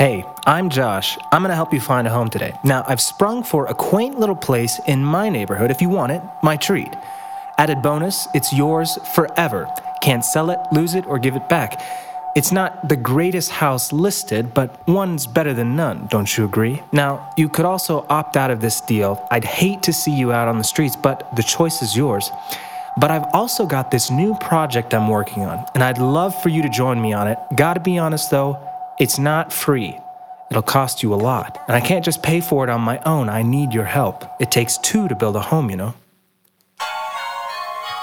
Hey, I'm Josh. I'm going to help you find a home today. Now, I've sprung for a quaint little place in my neighborhood. If you want it, my treat. Added bonus, it's yours forever. Can't sell it, lose it, or give it back. It's not the greatest house listed, but one's better than none, don't you agree? Now, you could also opt out of this deal. I'd hate to see you out on the streets, but the choice is yours. But I've also got this new project I'm working on, and I'd love for you to join me on it. Gotta be honest though, it's not free. It'll cost you a lot. And I can't just pay for it on my own. I need your help. It takes two to build a home, you know.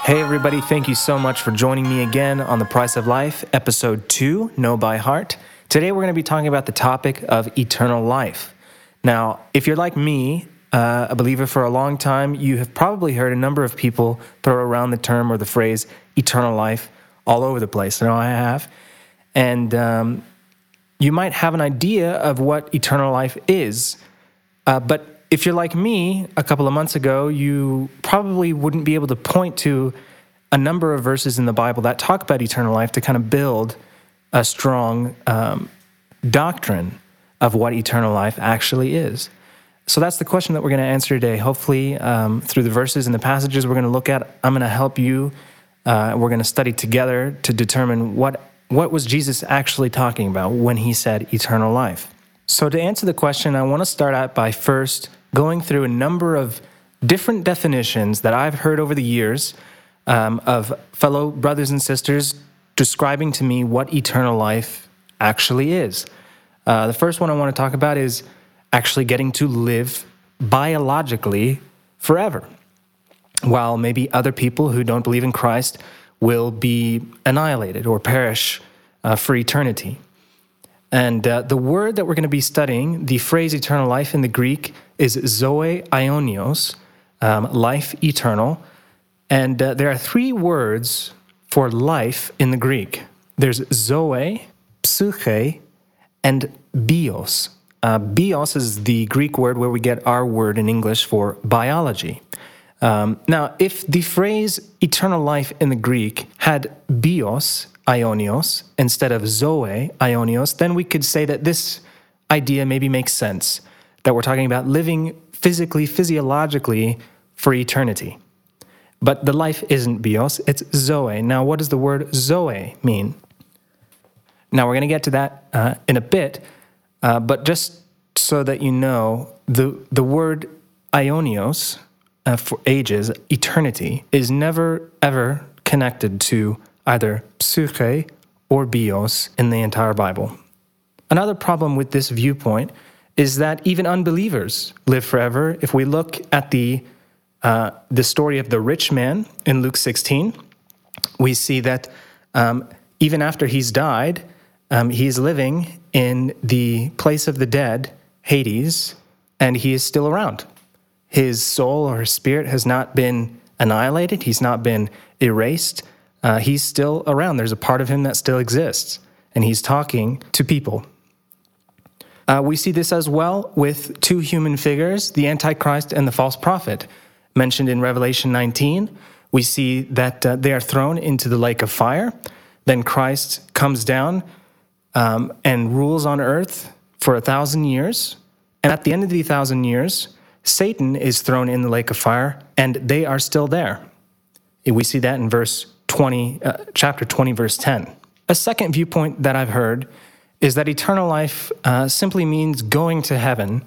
Hey, everybody, thank you so much for joining me again on The Price of Life, Episode 2 Know by Heart. Today, we're going to be talking about the topic of eternal life. Now, if you're like me, uh, a believer for a long time, you have probably heard a number of people throw around the term or the phrase eternal life all over the place. I know I have. And um, you might have an idea of what eternal life is. Uh, but if you're like me, a couple of months ago, you probably wouldn't be able to point to a number of verses in the Bible that talk about eternal life to kind of build a strong um, doctrine of what eternal life actually is. So that's the question that we're going to answer today. Hopefully, um, through the verses and the passages we're going to look at, I'm going to help you. Uh, we're going to study together to determine what what was Jesus actually talking about when he said eternal life? So, to answer the question, I want to start out by first going through a number of different definitions that I've heard over the years um, of fellow brothers and sisters describing to me what eternal life actually is. Uh, the first one I want to talk about is actually getting to live biologically forever. While maybe other people who don't believe in Christ will be annihilated or perish uh, for eternity. And uh, the word that we're going to be studying, the phrase eternal life in the Greek, is zoe aionios, um, life eternal. And uh, there are three words for life in the Greek there's zoe, psyche, and bios. Uh, bios is the Greek word where we get our word in English for biology. Um, now, if the phrase eternal life in the Greek had bios, aionios, instead of zoe, aionios, then we could say that this idea maybe makes sense, that we're talking about living physically, physiologically for eternity. But the life isn't bios, it's zoe. Now, what does the word zoe mean? Now, we're going to get to that uh, in a bit, uh, but just so that you know, the, the word aionios, uh, for ages, eternity, is never ever connected to either psyche or bios in the entire Bible. Another problem with this viewpoint is that even unbelievers live forever. If we look at the uh, the story of the rich man in Luke 16, we see that um, even after he's died, um, he's living in the place of the dead, Hades, and he is still around his soul or his spirit has not been annihilated, he's not been erased. Uh, he's still around. There's a part of him that still exists, and he's talking to people. Uh, we see this as well with two human figures, the Antichrist and the false prophet, mentioned in Revelation 19. We see that uh, they are thrown into the lake of fire. Then Christ comes down um, and rules on earth for a thousand years. And at the end of the thousand years, Satan is thrown in the lake of fire, and they are still there. We see that in verse 20, uh, chapter 20, verse 10. A second viewpoint that I've heard is that eternal life uh, simply means going to heaven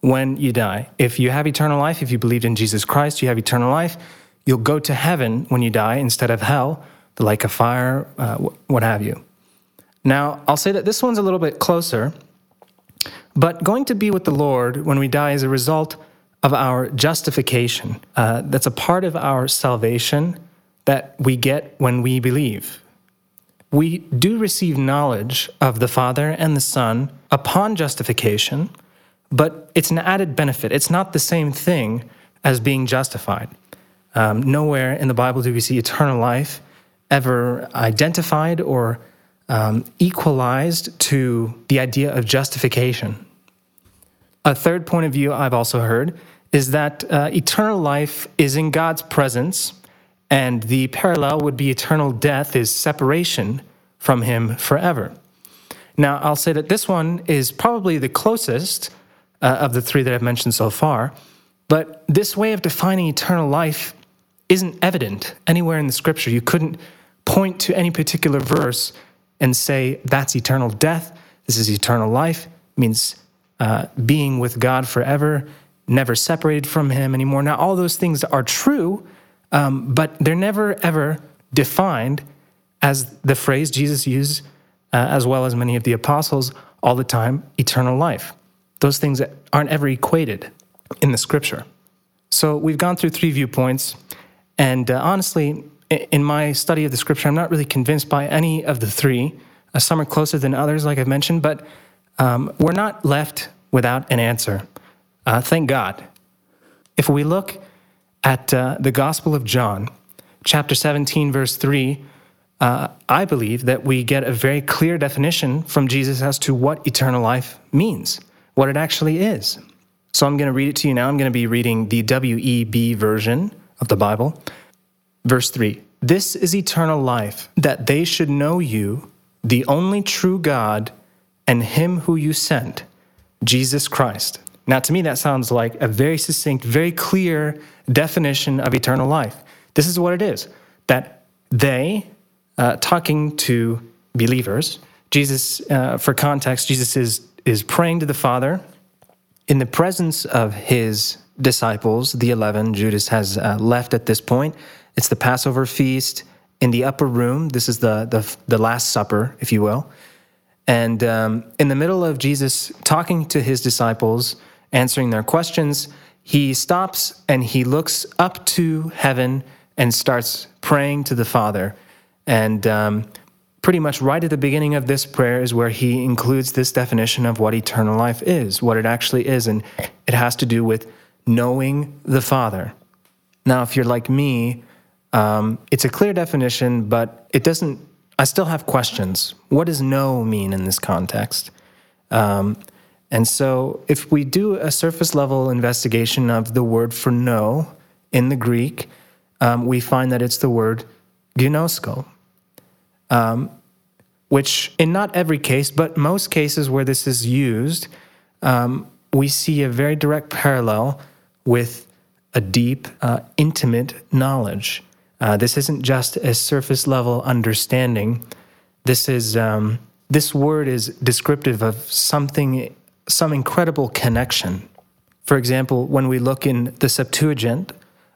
when you die. If you have eternal life, if you believed in Jesus Christ, you have eternal life, you'll go to heaven when you die instead of hell, the lake of fire, uh, what have you. Now, I'll say that this one's a little bit closer, but going to be with the Lord when we die is a result of our justification. Uh, that's a part of our salvation that we get when we believe. We do receive knowledge of the Father and the Son upon justification, but it's an added benefit. It's not the same thing as being justified. Um, nowhere in the Bible do we see eternal life ever identified or um, equalized to the idea of justification. A third point of view I've also heard is that uh, eternal life is in God's presence, and the parallel would be eternal death is separation from Him forever. Now, I'll say that this one is probably the closest uh, of the three that I've mentioned so far, but this way of defining eternal life isn't evident anywhere in the scripture. You couldn't point to any particular verse and say, that's eternal death, this is eternal life, it means uh, being with God forever, never separated from Him anymore. Now, all those things are true, um, but they're never ever defined as the phrase Jesus used, uh, as well as many of the apostles, all the time eternal life. Those things aren't ever equated in the scripture. So we've gone through three viewpoints, and uh, honestly, in my study of the scripture, I'm not really convinced by any of the three. Uh, some are closer than others, like I've mentioned, but um, we're not left without an answer. Uh, thank God. If we look at uh, the Gospel of John, chapter 17, verse 3, uh, I believe that we get a very clear definition from Jesus as to what eternal life means, what it actually is. So I'm going to read it to you now. I'm going to be reading the WEB version of the Bible. Verse 3 This is eternal life, that they should know you, the only true God, and him who you sent, Jesus Christ. Now, to me, that sounds like a very succinct, very clear definition of eternal life. This is what it is that they, uh, talking to believers, Jesus, uh, for context, Jesus is, is praying to the Father in the presence of his disciples, the 11. Judas has uh, left at this point. It's the Passover feast in the upper room. This is the, the, the Last Supper, if you will. And um, in the middle of Jesus talking to his disciples, answering their questions, he stops and he looks up to heaven and starts praying to the Father. And um, pretty much right at the beginning of this prayer is where he includes this definition of what eternal life is, what it actually is. And it has to do with knowing the Father. Now, if you're like me, um, it's a clear definition, but it doesn't, I still have questions. What does know mean in this context? Um, and so, if we do a surface level investigation of the word for know in the Greek, um, we find that it's the word ginosko, um, which in not every case, but most cases where this is used, um, we see a very direct parallel with a deep, uh, intimate knowledge. Uh, this isn't just a surface level understanding. This is um, this word is descriptive of something, some incredible connection. For example, when we look in the Septuagint,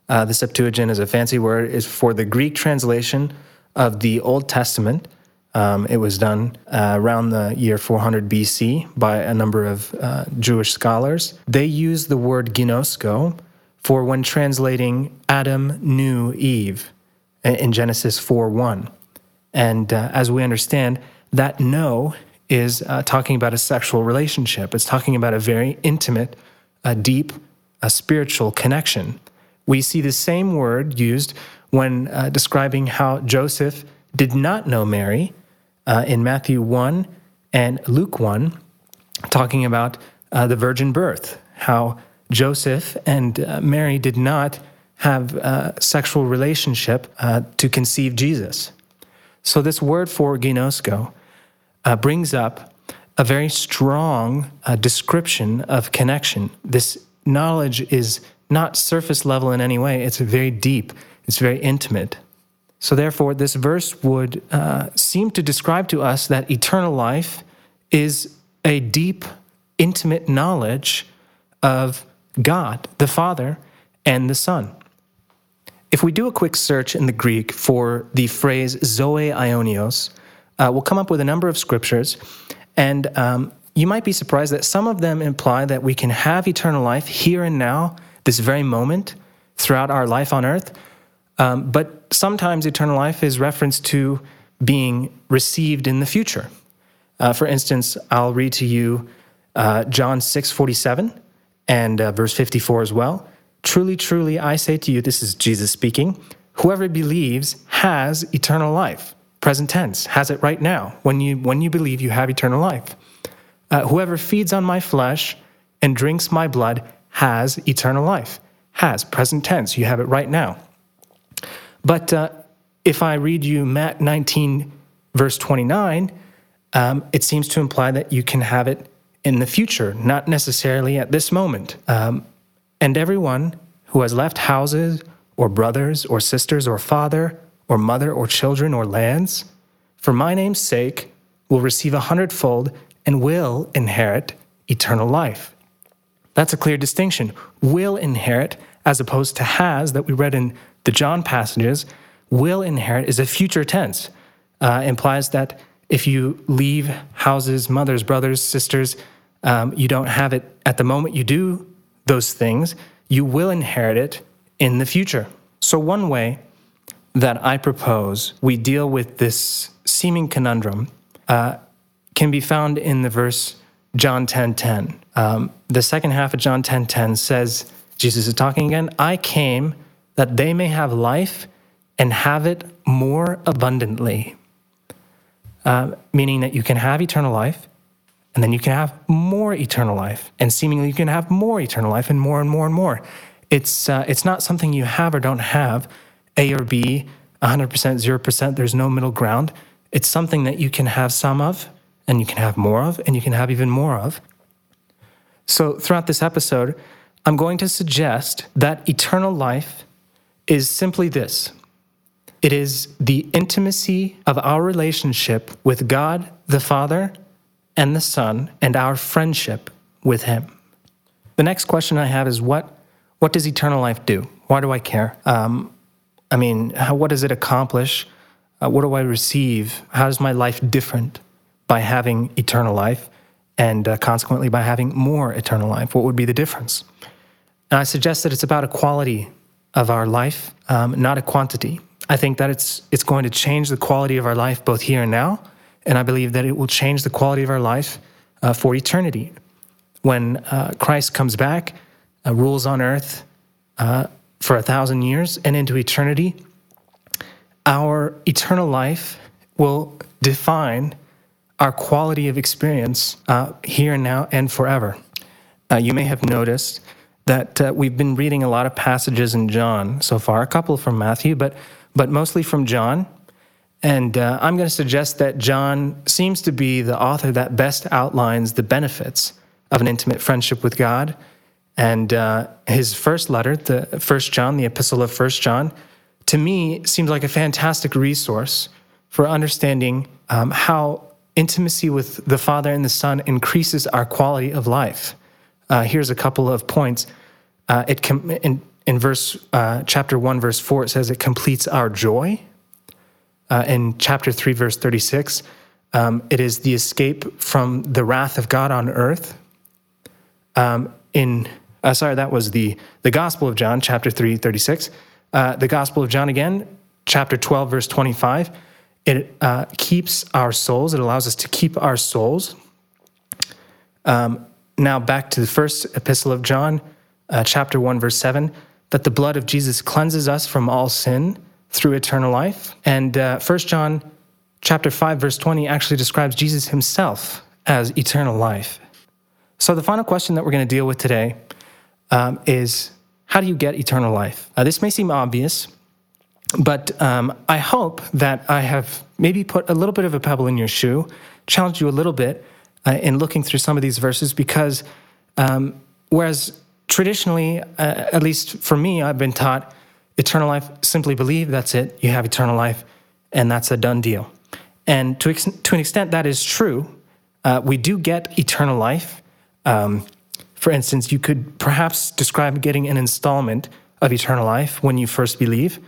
uh, the Septuagint is a fancy word, is for the Greek translation of the Old Testament. Um, it was done uh, around the year 400 BC by a number of uh, Jewish scholars. They use the word ginosko for when translating Adam knew Eve in Genesis 4 1. And uh, as we understand, that know is uh, talking about a sexual relationship. It's talking about a very intimate, a deep, a spiritual connection. We see the same word used when uh, describing how Joseph did not know Mary uh, in Matthew 1 and Luke 1, talking about uh, the virgin birth, how Joseph and uh, Mary did not have a sexual relationship uh, to conceive Jesus. So, this word for ginosko uh, brings up a very strong uh, description of connection. This knowledge is not surface level in any way, it's very deep, it's very intimate. So, therefore, this verse would uh, seem to describe to us that eternal life is a deep, intimate knowledge of God, the Father, and the Son. If we do a quick search in the Greek for the phrase zoe aionios, uh, we'll come up with a number of scriptures, and um, you might be surprised that some of them imply that we can have eternal life here and now, this very moment, throughout our life on earth. Um, but sometimes eternal life is referenced to being received in the future. Uh, for instance, I'll read to you uh, John 6 47 and uh, verse 54 as well. Truly, truly, I say to you, this is Jesus speaking, whoever believes has eternal life. Present tense, has it right now. When you, when you believe, you have eternal life. Uh, whoever feeds on my flesh and drinks my blood has eternal life. Has, present tense, you have it right now. But uh, if I read you Matt 19, verse 29, um, it seems to imply that you can have it in the future, not necessarily at this moment. Um, and everyone who has left houses or brothers or sisters or father or mother or children or lands, for my name's sake, will receive a hundredfold and will inherit eternal life. That's a clear distinction. Will inherit, as opposed to has, that we read in the John passages, will inherit is a future tense. Uh, implies that if you leave houses, mothers, brothers, sisters, um, you don't have it at the moment you do those things, you will inherit it in the future. So, one way that I propose we deal with this seeming conundrum uh, can be found in the verse John 10 10. Um, the second half of John 10 10 says, Jesus is talking again, I came that they may have life and have it more abundantly. Uh, meaning that you can have eternal life and then you can have more eternal life and seemingly you can have more eternal life and more and more and more it's uh, it's not something you have or don't have a or b 100% 0% there's no middle ground it's something that you can have some of and you can have more of and you can have even more of so throughout this episode i'm going to suggest that eternal life is simply this it is the intimacy of our relationship with God the Father and the Son and our friendship with Him. The next question I have is what, what does eternal life do? Why do I care? Um, I mean, how, what does it accomplish? Uh, what do I receive? How is my life different by having eternal life and uh, consequently by having more eternal life? What would be the difference? And I suggest that it's about a quality of our life, um, not a quantity. I think that it's it's going to change the quality of our life both here and now, and I believe that it will change the quality of our life uh, for eternity. When uh, Christ comes back, uh, rules on earth uh, for a thousand years and into eternity, our eternal life will define our quality of experience uh, here and now and forever. Uh, you may have noticed that we've been reading a lot of passages in John so far, a couple from Matthew, but but mostly from John. And uh, I'm going to suggest that John seems to be the author that best outlines the benefits of an intimate friendship with God. And uh, his first letter, the First John, the Epistle of First John, to me seems like a fantastic resource for understanding um, how intimacy with the Father and the Son increases our quality of life. Uh, here's a couple of points. Uh, it com- in, in verse uh, chapter 1 verse 4 it says it completes our joy uh, in chapter 3 verse 36 um, it is the escape from the wrath of god on earth um, in uh, sorry that was the the gospel of john chapter 3 36 uh, the gospel of john again chapter 12 verse 25 it uh, keeps our souls. It allows us to keep our souls. Um, now back to the first epistle of john uh, chapter 1 verse 7 that the blood of Jesus cleanses us from all sin through eternal life. And uh, 1 John chapter 5 verse 20 actually describes Jesus himself as eternal life. So the final question that we're going to deal with today um, is how do you get eternal life? Uh, this may seem obvious, but um, I hope that I have maybe put a little bit of a pebble in your shoe, challenged you a little bit uh, in looking through some of these verses, because um, whereas traditionally, uh, at least for me, I've been taught eternal life, simply believe, that's it, you have eternal life, and that's a done deal. And to, ex- to an extent, that is true. Uh, we do get eternal life. Um, for instance, you could perhaps describe getting an installment of eternal life when you first believe.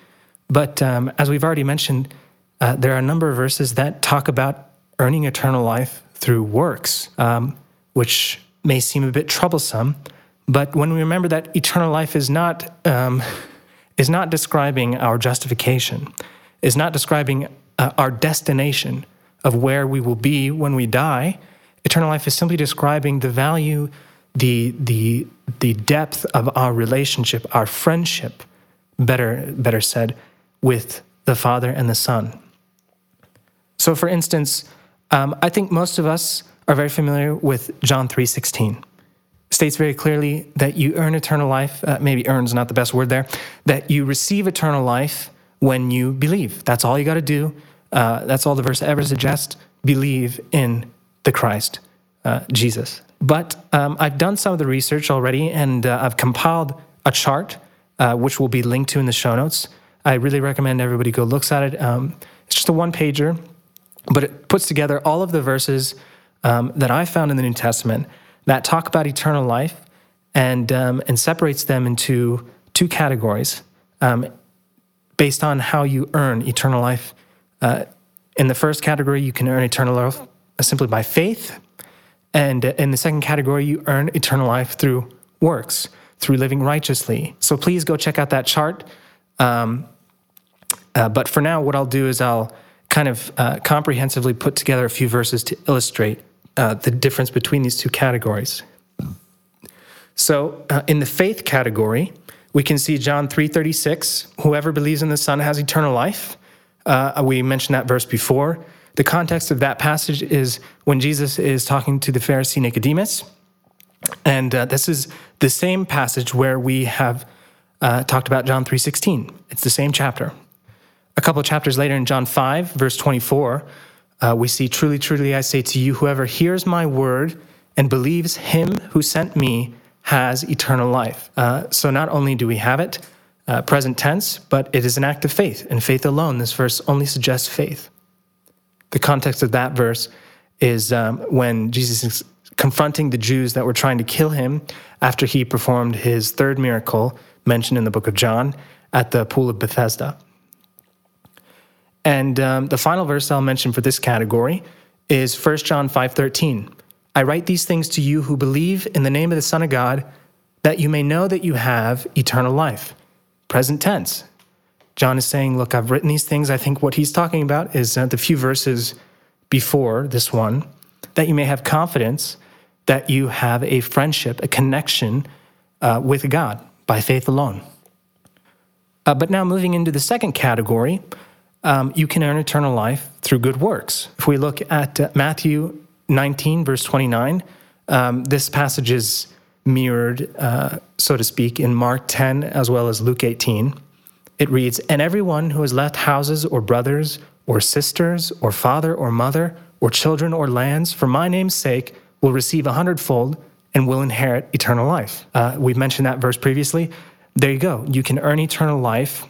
But um, as we've already mentioned, uh, there are a number of verses that talk about earning eternal life through works, um, which may seem a bit troublesome. But when we remember that eternal life is not, um, is not describing our justification, is not describing uh, our destination of where we will be when we die, eternal life is simply describing the value, the, the, the depth of our relationship, our friendship, better, better said, with the Father and the Son. So, for instance, um, I think most of us are very familiar with John 3:16 states very clearly that you earn eternal life. Uh, maybe earn's not the best word there. That you receive eternal life when you believe. That's all you got to do. Uh, that's all the verse ever suggests. believe in the Christ, uh, Jesus. But um, I've done some of the research already, and uh, I've compiled a chart, uh, which will be linked to in the show notes. I really recommend everybody go looks at it. Um, it's just a one pager, but it puts together all of the verses um, that I found in the New Testament that talk about eternal life and um, and separates them into two categories um, based on how you earn eternal life. Uh, in the first category, you can earn eternal life simply by faith, and in the second category, you earn eternal life through works, through living righteously. So please go check out that chart. Um, uh, but for now, what I'll do is I'll kind of uh, comprehensively put together a few verses to illustrate uh, the difference between these two categories. So, uh, in the faith category, we can see John 3:36, whoever believes in the Son has eternal life. Uh, we mentioned that verse before. The context of that passage is when Jesus is talking to the Pharisee Nicodemus. And uh, this is the same passage where we have uh, talked about John 3:16. It's the same chapter. A couple chapters later in John 5, verse 24, uh, we see, Truly, truly, I say to you, whoever hears my word and believes him who sent me has eternal life. Uh, so not only do we have it, uh, present tense, but it is an act of faith, and faith alone. This verse only suggests faith. The context of that verse is um, when Jesus is confronting the Jews that were trying to kill him after he performed his third miracle mentioned in the book of John at the pool of Bethesda. And um, the final verse I'll mention for this category is 1 John 5:13. I write these things to you who believe in the name of the Son of God, that you may know that you have eternal life. Present tense. John is saying, Look, I've written these things. I think what he's talking about is uh, the few verses before this one, that you may have confidence that you have a friendship, a connection uh, with God by faith alone. Uh, but now moving into the second category, um, you can earn eternal life through good works. If we look at uh, Matthew 19, verse 29, um, this passage is mirrored, uh, so to speak, in Mark 10 as well as Luke 18. It reads, And everyone who has left houses or brothers or sisters or father or mother or children or lands for my name's sake will receive a hundredfold and will inherit eternal life. Uh, we've mentioned that verse previously. There you go. You can earn eternal life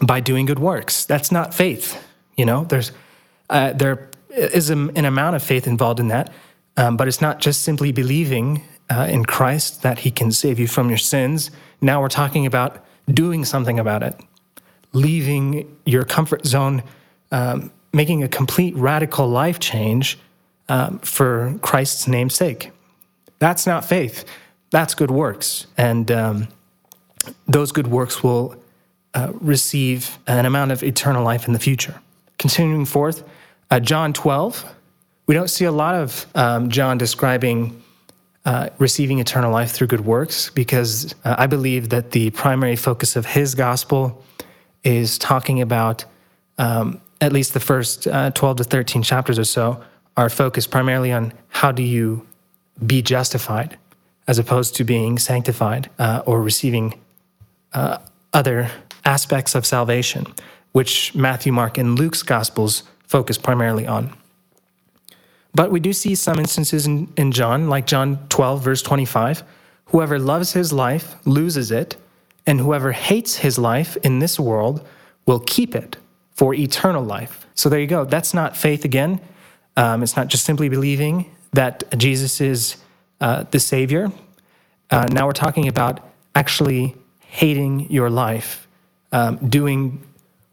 by doing good works. That's not faith. You know, there's uh, there is an amount of faith involved in that, um, but it's not just simply believing uh, in Christ that He can save you from your sins. Now we're talking about doing something about it, leaving your comfort zone, um, making a complete radical life change um, for Christ's name's sake. That's not faith. That's good works, and um, those good works will uh, receive an amount of eternal life in the future. Continuing forth, uh, John 12, we don't see a lot of um, John describing uh, receiving eternal life through good works because uh, I believe that the primary focus of his gospel is talking about um, at least the first uh, 12 to 13 chapters or so are focused primarily on how do you be justified as opposed to being sanctified uh, or receiving other aspects of salvation, which Matthew, Mark, and Luke's Gospels focus primarily on. But we do see some instances in, in John, like John 12, verse 25 whoever loves his life loses it, and whoever hates his life in this world will keep it for eternal life. So there you go. That's not faith again. Um, it's not just simply believing that Jesus is uh, the Savior. Uh, now we're talking about actually hating your life um, doing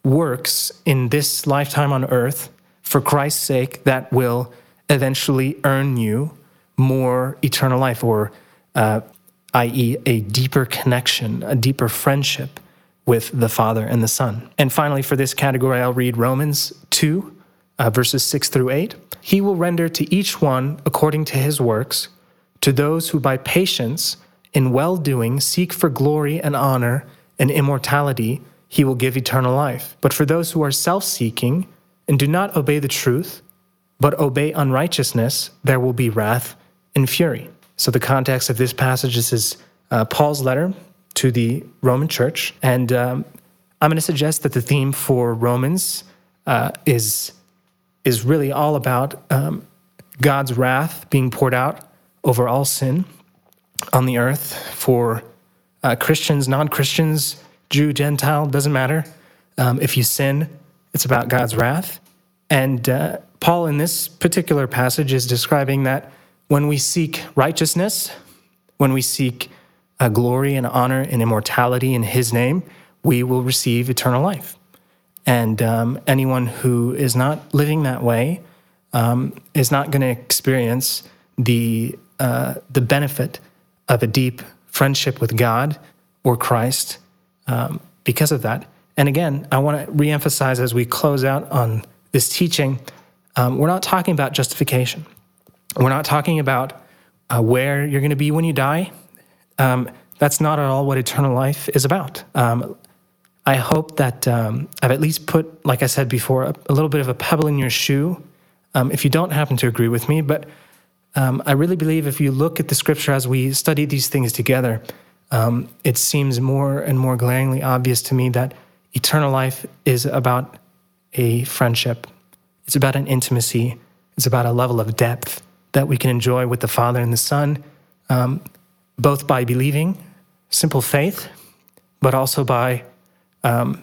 works in this lifetime on earth for Christ's sake that will eventually earn you more eternal life, or uh, i.e., a deeper connection, a deeper friendship with the Father and the Son. And finally, for this category, I'll read Romans 2, uh, verses 6 through 8. He will render to each one according to his works, to those who by patience in well doing seek for glory and honor and immortality, he will give eternal life. But for those who are self seeking and do not obey the truth, but obey unrighteousness, there will be wrath and fury. So, the context of this passage is uh, Paul's letter to the Roman church. And um, I'm going to suggest that the theme for Romans uh, is is really all about um, God's wrath being poured out over all sin on the earth for uh, Christians, non Christians, Jew, Gentile, doesn't matter. Um, if you sin, it's about God's wrath. And uh, Paul, in this particular passage, is describing that when we seek righteousness, when we seek uh, glory and honor and immortality in his name, we will receive eternal life. And um, anyone who is not living that way um, is not going to experience the, uh, the benefit of a deep friendship with God or Christ um, because of that. And again, I want to reemphasize as we close out on this teaching, um, we're not talking about justification. We're not talking about uh, where you're going to be when you die. Um, that's not at all what eternal life is about. Um, I hope that um, I've at least put, like I said before, a, a little bit of a pebble in your shoe. Um, if you don't happen to agree with me, but um, I really believe if you look at the scripture as we study these things together, it seems more and more glaringly obvious to me that eternal life is about a friendship, it's about an intimacy, it's about a level of depth that we can enjoy with the Father and the Son, um, both by believing, simple faith, but also by um,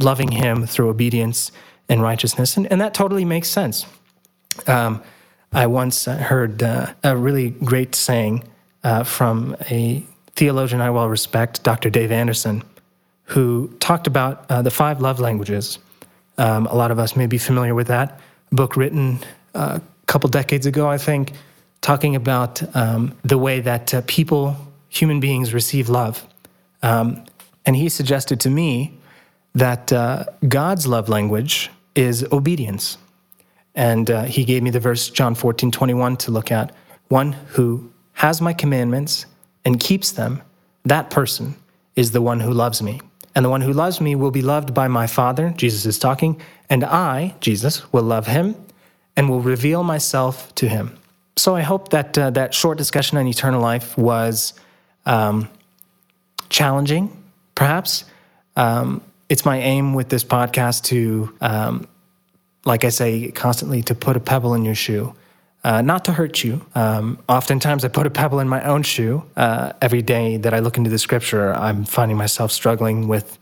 loving Him through obedience and righteousness. And, and that totally makes sense. Um, I once heard uh, a really great saying uh, from a theologian I well respect, Dr. Dave Anderson, who talked about uh, the five love languages. Um, a lot of us may be familiar with that book written uh, a couple decades ago, I think, talking about um, the way that uh, people, human beings, receive love. Um, and he suggested to me that uh, God's love language is obedience. And uh, he gave me the verse, John 14, 21, to look at. One who has my commandments and keeps them, that person is the one who loves me. And the one who loves me will be loved by my Father, Jesus is talking, and I, Jesus, will love him and will reveal myself to him. So I hope that uh, that short discussion on eternal life was um, challenging, perhaps. Um, it's my aim with this podcast to, um, like I say constantly, to put a pebble in your shoe. Uh, not to hurt you. Um, oftentimes, I put a pebble in my own shoe. Uh, every day that I look into the scripture, I'm finding myself struggling with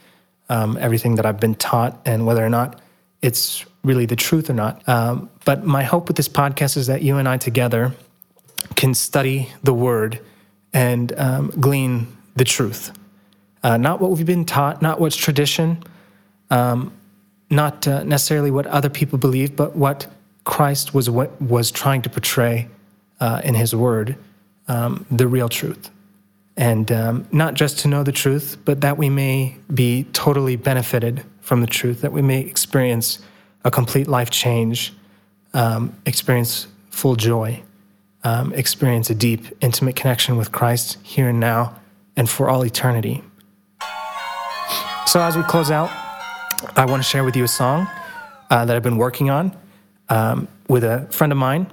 um, everything that I've been taught and whether or not it's really the truth or not. Um, but my hope with this podcast is that you and I together can study the word and um, glean the truth. Uh, not what we've been taught, not what's tradition, um, not uh, necessarily what other people believe, but what Christ was was trying to portray uh, in His Word, um, the real truth, and um, not just to know the truth, but that we may be totally benefited from the truth, that we may experience a complete life change, um, experience full joy, um, experience a deep, intimate connection with Christ here and now, and for all eternity. So, as we close out, I want to share with you a song uh, that I've been working on um, with a friend of mine.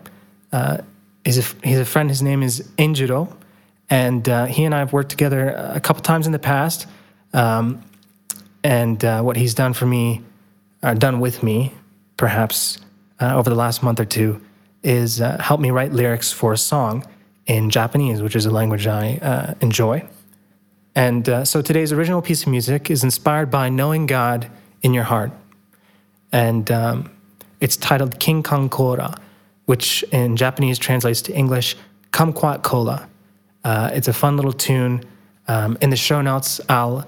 Uh, he's, a, he's a friend, his name is Injiro, and uh, he and I have worked together a couple times in the past. Um, and uh, what he's done for me, or done with me, perhaps uh, over the last month or two, is uh, help me write lyrics for a song in Japanese, which is a language I enjoy. And uh, so today's original piece of music is inspired by knowing God in your heart. And um, it's titled Kinkan Kora, which in Japanese translates to English, Kumquat Cola. Uh, it's a fun little tune. Um, in the show notes, I'll,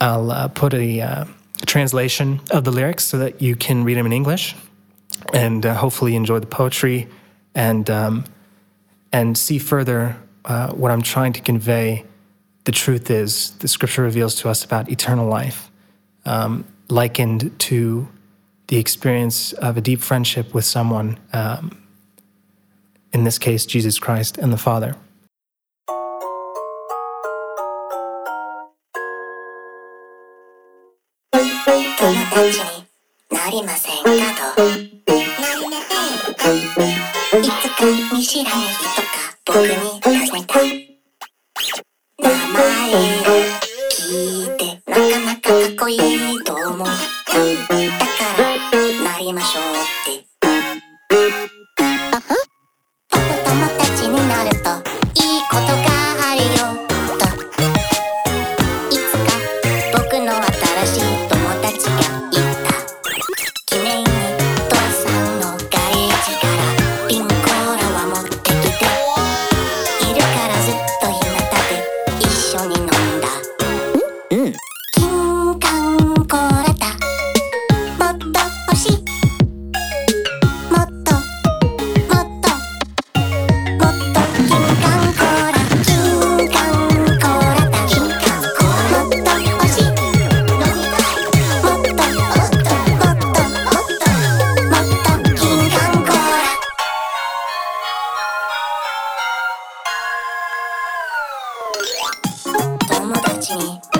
I'll uh, put a, uh, translation of the lyrics so that you can read them in English and uh, hopefully enjoy the poetry and, um, and see further uh, what I'm trying to convey the truth is, the scripture reveals to us about eternal life, um, likened to the experience of a deep friendship with someone, um, in this case, Jesus Christ and the Father. Tiffany.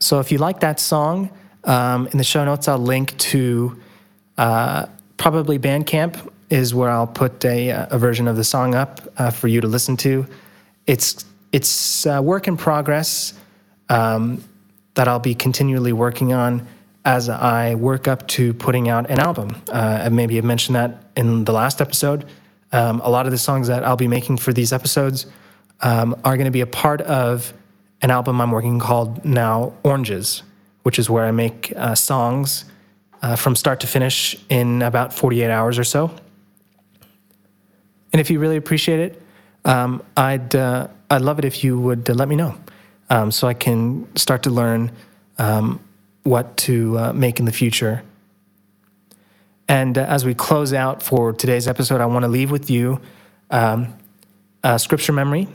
So if you like that song, um, in the show notes, I'll link to uh, probably Bandcamp is where I'll put a, uh, a version of the song up uh, for you to listen to. It's it's a work in progress um, that I'll be continually working on as I work up to putting out an album. Uh, maybe I mentioned that in the last episode. Um, a lot of the songs that I'll be making for these episodes um, are going to be a part of an album I'm working called now Oranges, which is where I make uh, songs uh, from start to finish in about 48 hours or so. And if you really appreciate it, um, I'd uh, I'd love it if you would uh, let me know, um, so I can start to learn um, what to uh, make in the future. And uh, as we close out for today's episode, I want to leave with you um, scripture memory.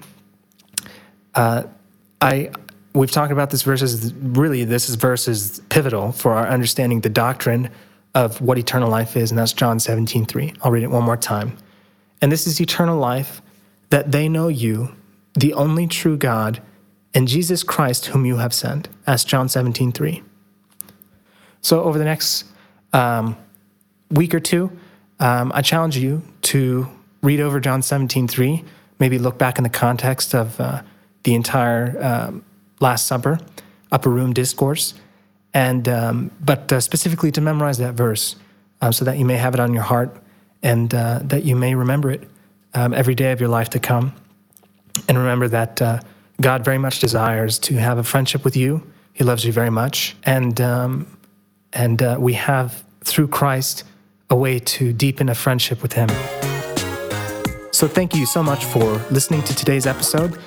I we've talked about this verse as really this is verse is pivotal for our understanding the doctrine of what eternal life is, and that's John 17, 3. I'll read it one more time. And this is eternal life, that they know you, the only true God, and Jesus Christ, whom you have sent. That's John 17, 3. So over the next um, week or two, um, I challenge you to read over John 17, 3, maybe look back in the context of uh, the entire um, Last Supper, upper room discourse, and um, but uh, specifically to memorize that verse um, so that you may have it on your heart and uh, that you may remember it um, every day of your life to come. And remember that uh, God very much desires to have a friendship with you. He loves you very much, and um, and uh, we have through Christ a way to deepen a friendship with Him. So, thank you so much for listening to today's episode.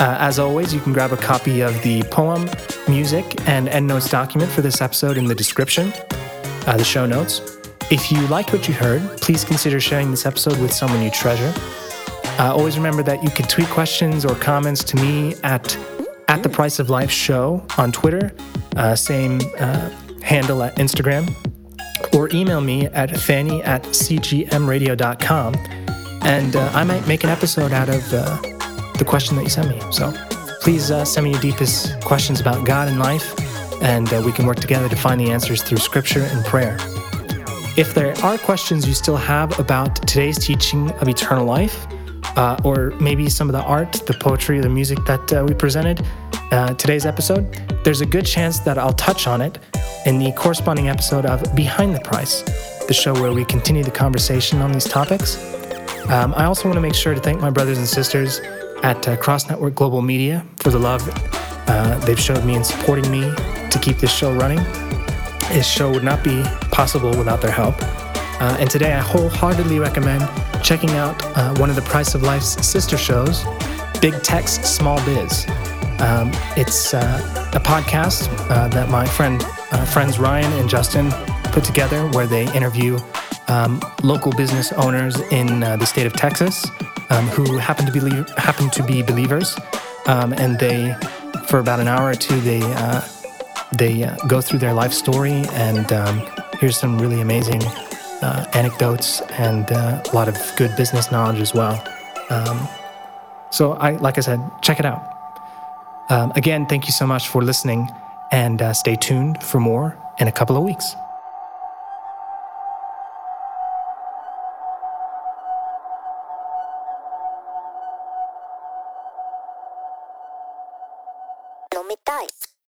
Uh, as always, you can grab a copy of the poem, music, and endnotes document for this episode in the description, uh, the show notes. If you liked what you heard, please consider sharing this episode with someone you treasure. Uh, always remember that you can tweet questions or comments to me at at the Price of Life Show on Twitter, uh, same uh, handle at Instagram, or email me at fanny at cgmradio.com, and uh, I might make an episode out of the question that you sent me. So please uh, send me your deepest questions about God and life, and uh, we can work together to find the answers through scripture and prayer. If there are questions you still have about today's teaching of eternal life, uh, or maybe some of the art, the poetry, the music that uh, we presented uh, today's episode, there's a good chance that I'll touch on it in the corresponding episode of Behind the Price, the show where we continue the conversation on these topics. Um, I also want to make sure to thank my brothers and sisters at uh, Cross Network Global Media for the love uh, they've showed me in supporting me to keep this show running. This show would not be possible without their help. Uh, and today, I wholeheartedly recommend checking out uh, one of the Price of Life's sister shows, Big Tech's Small Biz. Um, it's uh, a podcast uh, that my friend, friends Ryan and Justin put together, where they interview um, local business owners in the state of Texas um, who happen to be happen to be believers, um, and they, for about an hour or two, they they go through their life story and um, here's some really amazing uh, anecdotes and uh, a lot of good business knowledge as well. Um, so, I, like I said, check it out. Um, again, thank you so much for listening and uh, stay tuned for more in a couple of weeks.